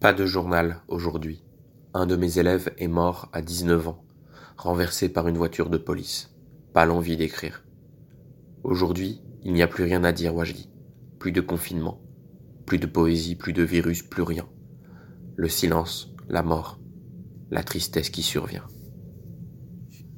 Pas de journal aujourd'hui. Un de mes élèves est mort à 19 ans, renversé par une voiture de police. Pas l'envie d'écrire. Aujourd'hui, il n'y a plus rien à dire, Wajdi. Plus de confinement. Plus de poésie, plus de virus, plus rien. Le silence, la mort, la tristesse qui survient.